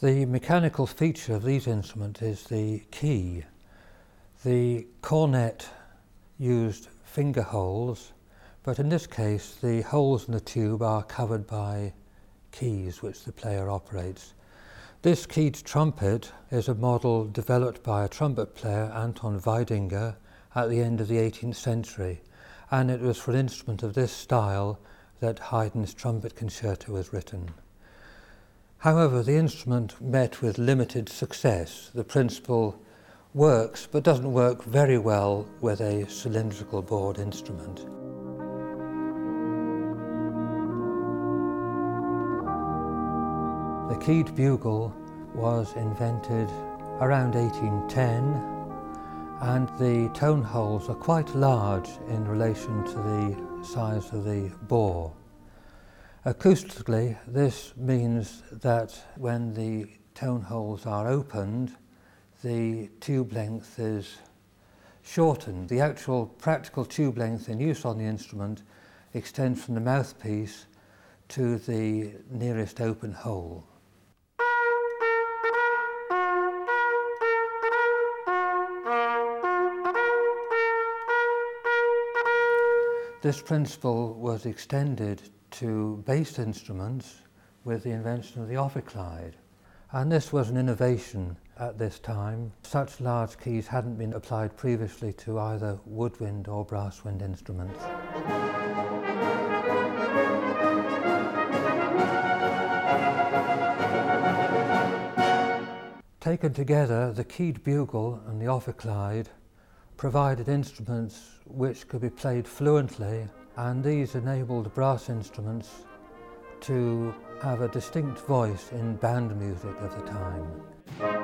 The mechanical feature of these instruments is the key. The cornett used finger holes, but in this case the holes in the tube are covered by keys which the player operates. This keyed trumpet is a model developed by a trumpet player, Anton Weidinger, at the end of the 18th century, and it was for an instrument of this style that Haydn's trumpet concerto was written. However, the instrument met with limited success. The principle works, but doesn't work very well with a cylindrical bored instrument. The keyed bugle was invented around 1810 and the tone holes are quite large in relation to the size of the bore. Acoustically, this means that when the tone holes are opened, the tube length is shortened. The actual practical tube length in use on the instrument extends from the mouthpiece to the nearest open hole. This principle was extended to bass instruments with the invention of the ophicleide. And this was an innovation at this time. Such large keys hadn't been applied previously to either woodwind or brass wind instruments. Taken together, the keyed bugle and the ophicleide provided instruments which could be played fluently and these enabled brass instruments to have a distinct voice in band music of the time.